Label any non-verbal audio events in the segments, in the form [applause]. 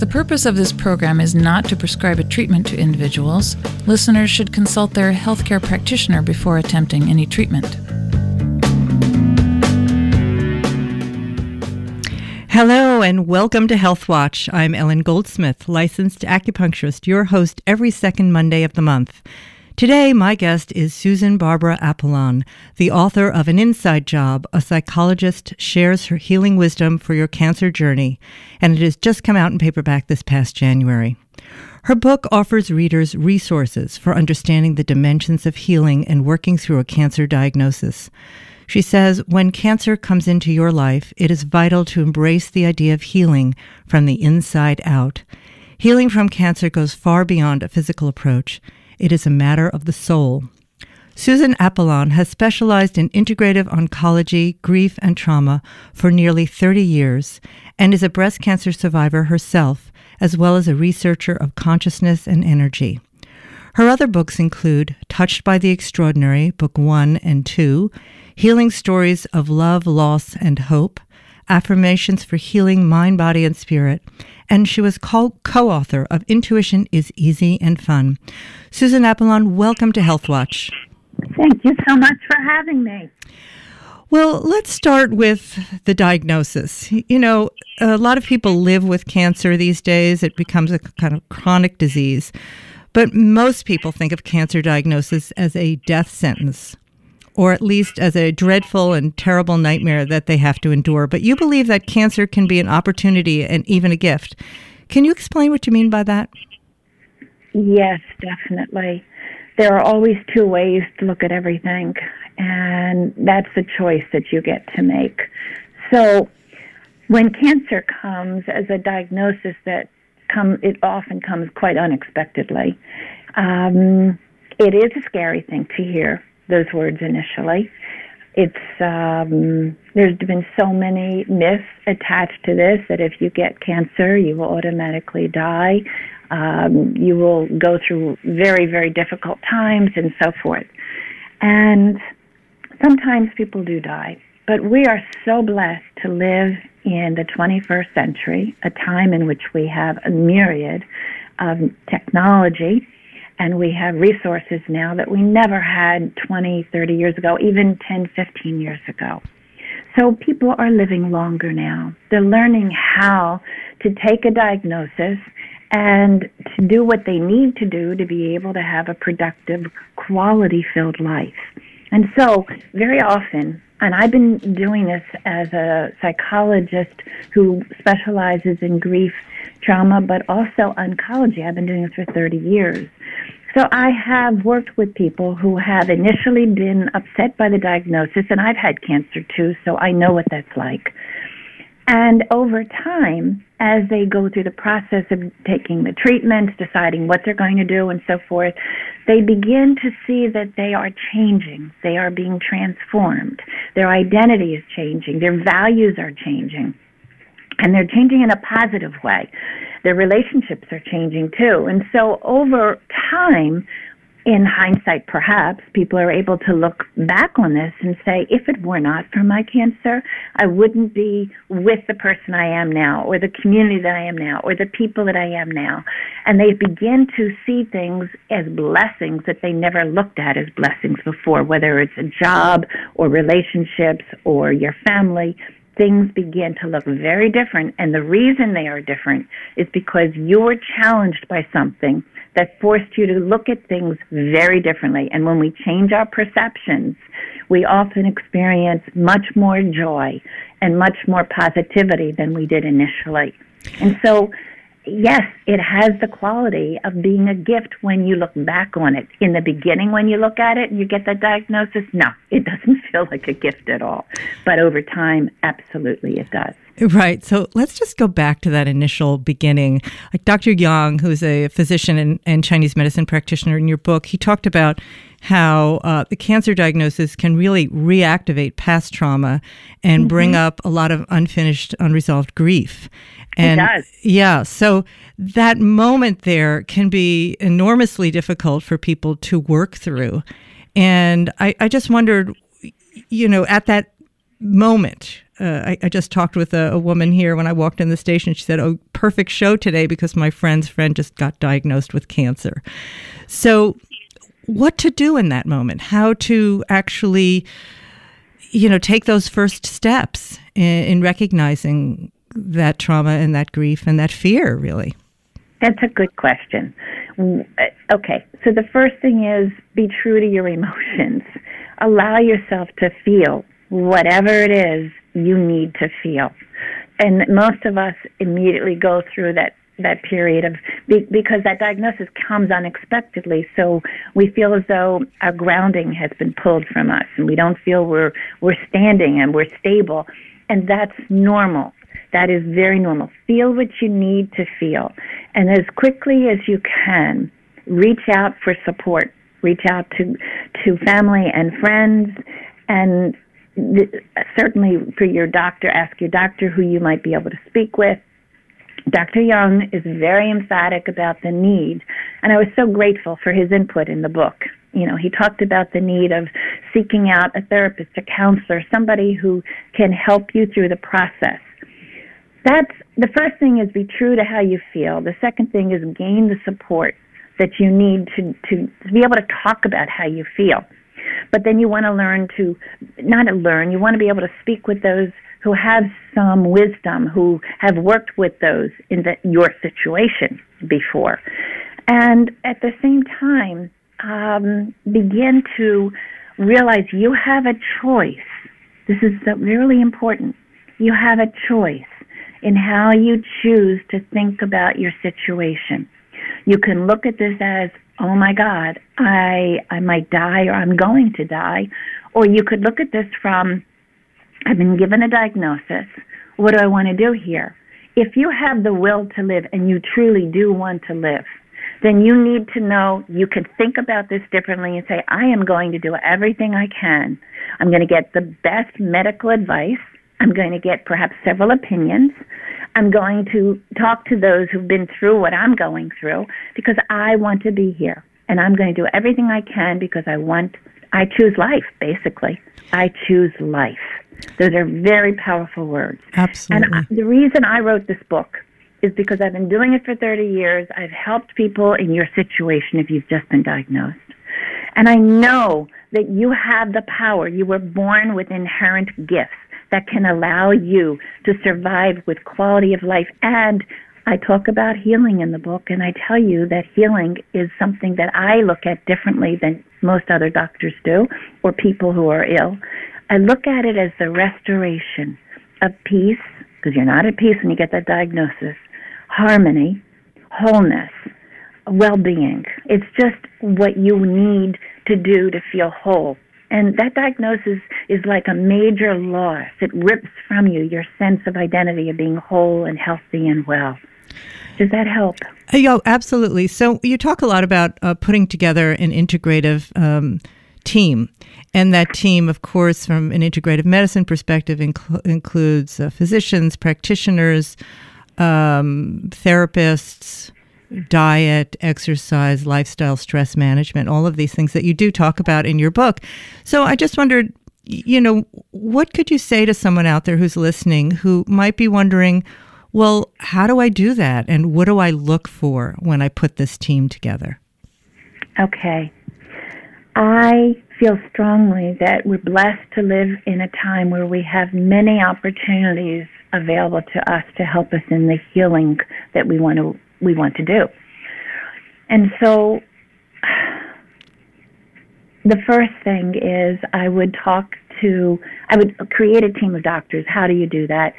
The purpose of this program is not to prescribe a treatment to individuals. Listeners should consult their healthcare practitioner before attempting any treatment. Hello and welcome to Health Watch. I'm Ellen Goldsmith, licensed acupuncturist, your host every second Monday of the month. Today, my guest is Susan Barbara Apollon, the author of An Inside Job. A psychologist shares her healing wisdom for your cancer journey, and it has just come out in paperback this past January. Her book offers readers resources for understanding the dimensions of healing and working through a cancer diagnosis. She says, when cancer comes into your life, it is vital to embrace the idea of healing from the inside out. Healing from cancer goes far beyond a physical approach. It is a matter of the soul. Susan Apollon has specialized in integrative oncology, grief, and trauma for nearly 30 years and is a breast cancer survivor herself, as well as a researcher of consciousness and energy. Her other books include Touched by the Extraordinary, Book 1 and 2, Healing Stories of Love, Loss, and Hope, Affirmations for Healing Mind, Body, and Spirit, and she was co author of Intuition is Easy and Fun. Susan Apollon, welcome to Health Watch. Thank you so much for having me. Well, let's start with the diagnosis. You know, a lot of people live with cancer these days, it becomes a kind of chronic disease. But most people think of cancer diagnosis as a death sentence or at least as a dreadful and terrible nightmare that they have to endure. But you believe that cancer can be an opportunity and even a gift. Can you explain what you mean by that? Yes, definitely. There are always two ways to look at everything, and that's the choice that you get to make. So, when cancer comes as a diagnosis that come, it often comes quite unexpectedly. Um, it is a scary thing to hear those words initially. It's um, there's been so many myths attached to this that if you get cancer, you will automatically die. Um, you will go through very very difficult times and so forth. And sometimes people do die, but we are so blessed to live in the 21st century, a time in which we have a myriad of technology and we have resources now that we never had 20, 30 years ago, even 10, 15 years ago. So people are living longer now. They're learning how to take a diagnosis and to do what they need to do to be able to have a productive, quality filled life. And so, very often, and I've been doing this as a psychologist who specializes in grief trauma, but also oncology. I've been doing this for 30 years. So I have worked with people who have initially been upset by the diagnosis, and I've had cancer too, so I know what that's like. And over time, as they go through the process of taking the treatments, deciding what they're going to do, and so forth, they begin to see that they are changing. They are being transformed. Their identity is changing. Their values are changing. And they're changing in a positive way their relationships are changing too. And so over time, in hindsight, perhaps people are able to look back on this and say, if it were not for my cancer, I wouldn't be with the person I am now, or the community that I am now, or the people that I am now. And they begin to see things as blessings that they never looked at as blessings before, whether it's a job or relationships or your family things begin to look very different. And the reason they are different is because you were challenged by something that forced you to look at things very differently. And when we change our perceptions, we often experience much more joy and much more positivity than we did initially. And so yes, it has the quality of being a gift when you look back on it. In the beginning, when you look at it and you get that diagnosis, no, it [laughs] doesn't feel like a gift at all. But over time, absolutely it does. Right. So let's just go back to that initial beginning. Like Dr. Yang, who's a physician and, and Chinese medicine practitioner in your book, he talked about how uh, the cancer diagnosis can really reactivate past trauma and mm-hmm. bring up a lot of unfinished, unresolved grief. And it does. Yeah. So that moment there can be enormously difficult for people to work through. And I, I just wondered, you know, at that moment, uh, I, I, just talked with a, a, woman here when I walked in the station. She said, "Oh, perfect show today because my friend's friend just got diagnosed with cancer." So, what to do in that moment? How to actually, you know, take those first steps in, in recognizing that trauma and that grief and that fear, really. That's a good question. Uh, okay, so the first thing is be true to your emotions. [laughs] Allow yourself to feel whatever it is you need to feel. And most of us immediately go through that that period of because that diagnosis comes unexpectedly. So we feel as though our grounding has been pulled from us and we don't feel we're we're standing and we're stable. And that's normal. That is very normal. Feel what you need to feel. And as quickly as you can reach out for support. Reach out to to family and friends. And certainly for your doctor, ask your doctor who you might be able to speak with. Dr. Young is very emphatic about the need, and I was so grateful for his input in the book. You know, he talked about the need of seeking out a therapist, a counselor, somebody who can help you through the process. That's the first thing is be true to how you feel. The second thing is gain the support that you need to, to, to be able to talk about how you feel. But then you want to learn to, not to learn, you want to be able to speak with those who have some wisdom, who have worked with those in the, your situation before. And at the same time, um, begin to realize you have a choice. This is really important. You have a choice in how you choose to think about your situation. You can look at this as oh my God, I I might die or I'm going to die. Or you could look at this from I've been given a diagnosis. What do I want to do here? If you have the will to live and you truly do want to live, then you need to know you can think about this differently and say, I am going to do everything I can. I'm going to get the best medical advice. I'm going to get perhaps several opinions. I'm going to talk to those who've been through what I'm going through because I want to be here. And I'm going to do everything I can because I want, I choose life, basically. I choose life. Those are very powerful words. Absolutely. And the reason I wrote this book is because I've been doing it for 30 years. I've helped people in your situation if you've just been diagnosed. And I know that you have the power. You were born with inherent gifts that can allow you to survive with quality of life. And I talk about healing in the book, and I tell you that healing is something that I look at differently than most other doctors do or people who are ill. I look at it as the restoration of peace, because you're not at peace when you get that diagnosis, harmony, wholeness, well being. It's just what you need to do to feel whole. And that diagnosis is like a major loss. It rips from you your sense of identity of being whole and healthy and well. Does that help? Uh, yo, absolutely. So you talk a lot about uh, putting together an integrative um, team. And that team, of course, from an integrative medicine perspective, inc- includes uh, physicians, practitioners, um, therapists, diet, exercise, lifestyle, stress management, all of these things that you do talk about in your book. So I just wondered, you know, what could you say to someone out there who's listening who might be wondering, well, how do I do that? And what do I look for when I put this team together? Okay. I feel strongly that we're blessed to live in a time where we have many opportunities available to us to help us in the healing that we want to we want to do. And so the first thing is I would talk to, I would create a team of doctors. How do you do that?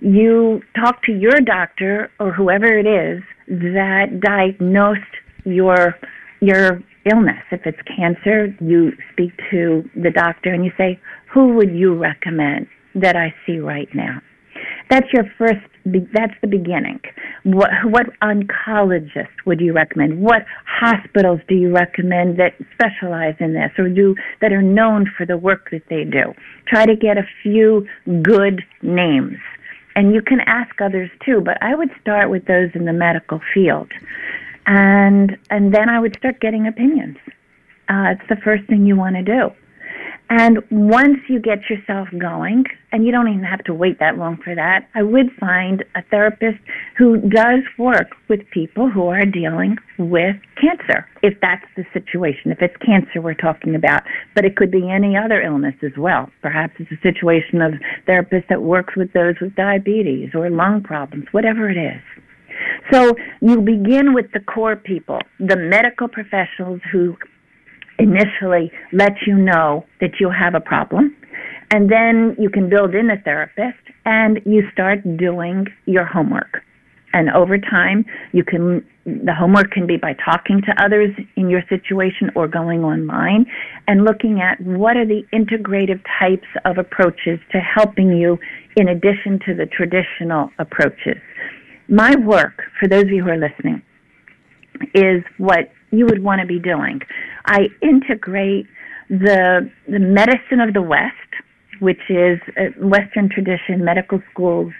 You talk to your doctor or whoever it is that diagnosed your, your illness. If it's cancer, you speak to the doctor and you say, who would you recommend that I see right now? That's your first. That's the beginning. What what oncologist would you recommend? What hospitals do you recommend that specialize in this or do that are known for the work that they do? Try to get a few good names. And you can ask others too, but I would start with those in the medical field. And and then I would start getting opinions. Uh, it's the first thing you want to do. And once you get yourself going, and you don't even have to wait that long for that, I would find a therapist who does work with people who are dealing with cancer, if that's the situation, if it's cancer we're talking about. But it could be any other illness as well. Perhaps it's a situation of therapist that works with those with diabetes or lung problems, whatever it is. So you begin with the core people, the medical professionals who initially let you know that you have a problem. And then you can build in a therapist and you start doing your homework. And over time, you can, the homework can be by talking to others in your situation or going online and looking at what are the integrative types of approaches to helping you in addition to the traditional approaches. My work, for those of you who are listening, is what you would want to be doing. I integrate the the medicine of the West, which is Western tradition. Medical schools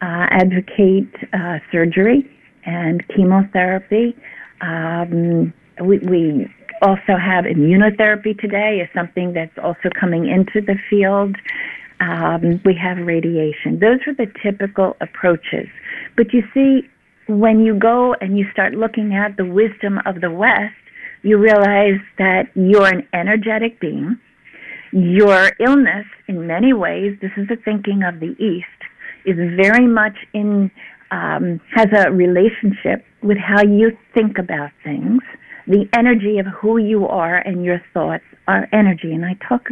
uh, advocate uh, surgery and chemotherapy. Um, we, we also have immunotherapy today is something that's also coming into the field. Um, we have radiation. Those are the typical approaches. But you see, when you go and you start looking at the wisdom of the West, you realize that you're an energetic being. Your illness, in many ways, this is the thinking of the East, is very much in, um, has a relationship with how you think about things. The energy of who you are and your thoughts are energy. And I talk